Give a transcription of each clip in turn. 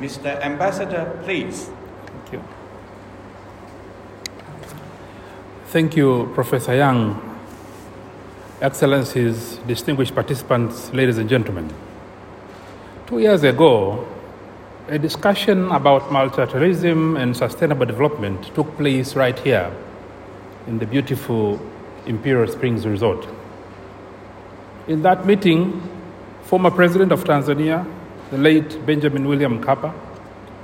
Mr. Ambassador, please. Thank you. Thank you, Professor Young, Excellencies, distinguished participants, ladies and gentlemen. Two years ago, a discussion about multilateralism and sustainable development took place right here in the beautiful Imperial Springs Resort. In that meeting, former President of Tanzania, the late Benjamin William Mkapa,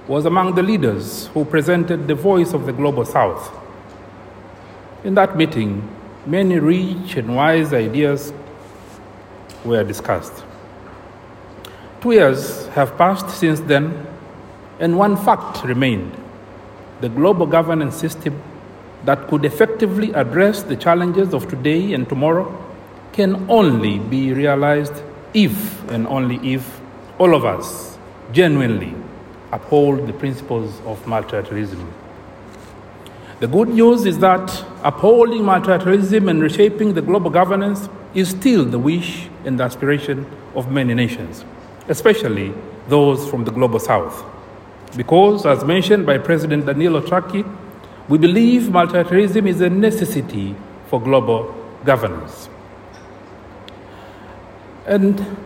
was among the leaders who presented the voice of the global south. In that meeting, many rich and wise ideas were discussed. Two years have passed since then, and one fact remained the global governance system that could effectively address the challenges of today and tomorrow can only be realized if and only if all of us genuinely uphold the principles of multilateralism. The good news is that upholding multilateralism and reshaping the global governance is still the wish and the aspiration of many nations, especially those from the global south. Because, as mentioned by President Danilo Türk, we believe multilateralism is a necessity for global governance. And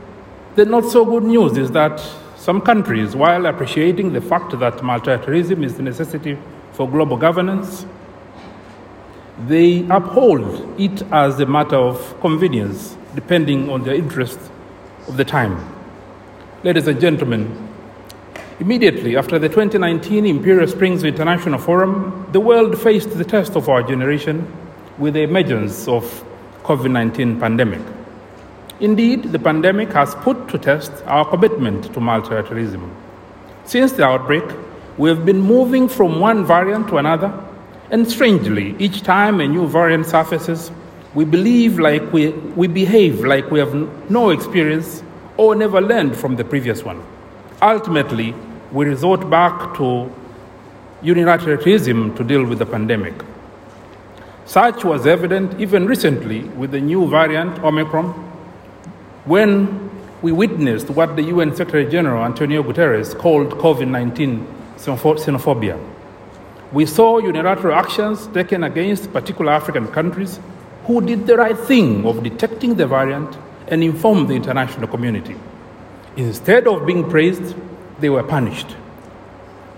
the not so good news is that some countries, while appreciating the fact that multilateralism is a necessity for global governance, they uphold it as a matter of convenience, depending on the interest of the time. Ladies and gentlemen, immediately after the 2019 Imperial Springs International Forum, the world faced the test of our generation with the emergence of COVID-19 pandemic. Indeed, the pandemic has put to test our commitment to multilateralism. Since the outbreak, we have been moving from one variant to another, and strangely, each time a new variant surfaces, we believe like we, we behave like we have no experience or never learned from the previous one. Ultimately, we resort back to unilateralism to deal with the pandemic. Such was evident even recently with the new variant, Omicron, when we witnessed what the UN Secretary General Antonio Guterres called COVID 19 xenophobia. We saw unilateral actions taken against particular African countries who did the right thing of detecting the variant and informed the international community. Instead of being praised, they were punished.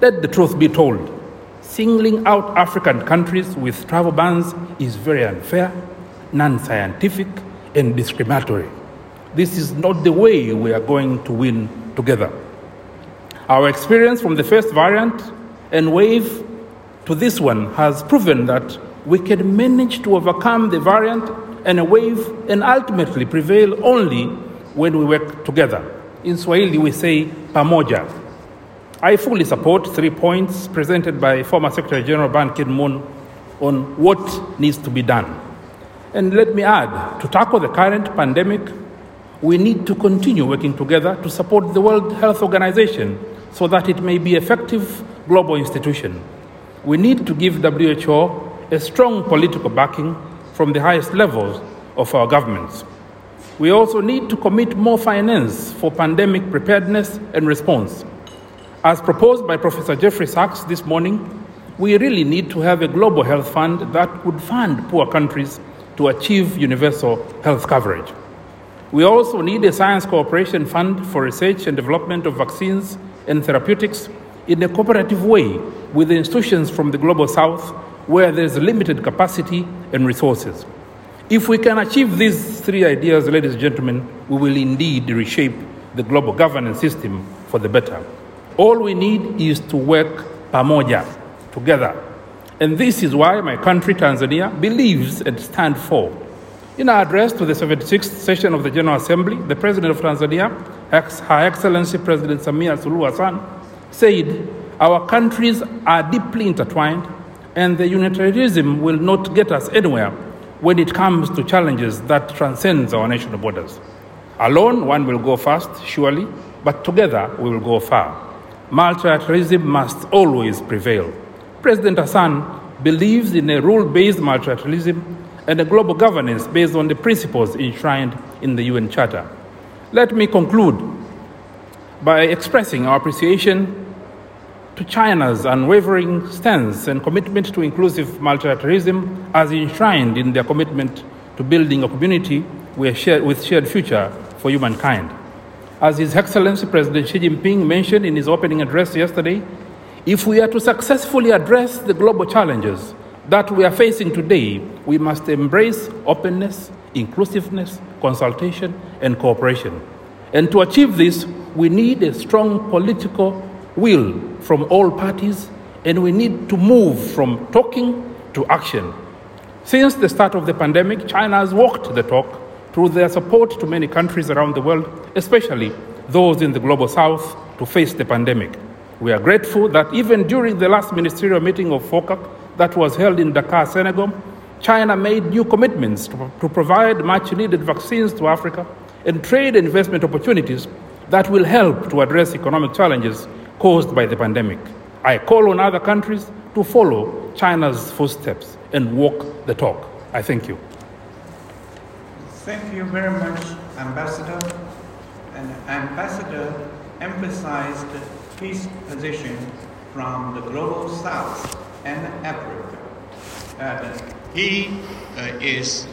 Let the truth be told singling out African countries with travel bans is very unfair, non scientific, and discriminatory. This is not the way we are going to win together. Our experience from the first variant and wave to this one has proven that we can manage to overcome the variant and a wave and ultimately prevail only when we work together. In Swahili, we say pamoja. I fully support three points presented by former Secretary General Ban Ki moon on what needs to be done. And let me add to tackle the current pandemic, we need to continue working together to support the World Health Organization so that it may be effective global institution. We need to give WHO a strong political backing from the highest levels of our governments. We also need to commit more finance for pandemic preparedness and response. As proposed by Professor Jeffrey Sachs this morning, we really need to have a global health fund that would fund poor countries to achieve universal health coverage. We also need a science cooperation fund for research and development of vaccines and therapeutics in a cooperative way with institutions from the global south where there is limited capacity and resources. If we can achieve these three ideas, ladies and gentlemen, we will indeed reshape the global governance system for the better. All we need is to work pamoja, together. And this is why my country, Tanzania, believes and stands for in our address to the 76th session of the General Assembly, the President of Tanzania, Her Excellency President Samia Suluhu Hassan, said, Our countries are deeply intertwined, and the unilateralism will not get us anywhere when it comes to challenges that transcends our national borders. Alone, one will go fast, surely, but together we will go far. Multilateralism must always prevail. President Hassan believes in a rule based multilateralism and a global governance based on the principles enshrined in the UN Charter. Let me conclude by expressing our appreciation to China's unwavering stance and commitment to inclusive multilateralism as enshrined in their commitment to building a community with shared future for humankind. As His Excellency President Xi Jinping mentioned in his opening address yesterday, if we are to successfully address the global challenges that we are facing today, we must embrace openness, inclusiveness, consultation, and cooperation. And to achieve this, we need a strong political will from all parties, and we need to move from talking to action. Since the start of the pandemic, China has walked the talk through their support to many countries around the world, especially those in the global south, to face the pandemic. We are grateful that even during the last ministerial meeting of FOCAC that was held in Dakar, Senegal, China made new commitments to, to provide much needed vaccines to Africa and trade investment opportunities that will help to address economic challenges caused by the pandemic. I call on other countries to follow China's footsteps and walk the talk. I thank you. Thank you very much, Ambassador. And Ambassador emphasized his position from the global south and Africa. Uh, he uh, is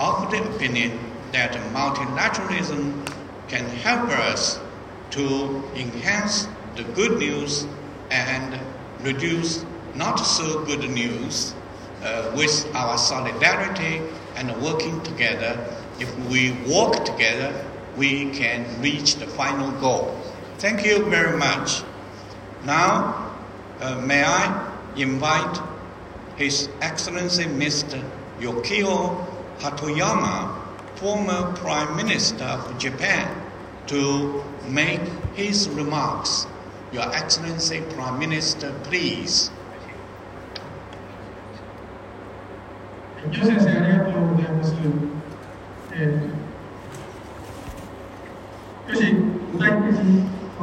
of the opinion that multilateralism can help us to enhance the good news and reduce not so good news uh, with our solidarity and working together. If we work together, we can reach the final goal. Thank you very much. Now, uh, may I invite His Excellency Mr. Yukio Hatoyama, former Prime Minister of Japan, to make his remarks. Your Excellency Prime Minister, please.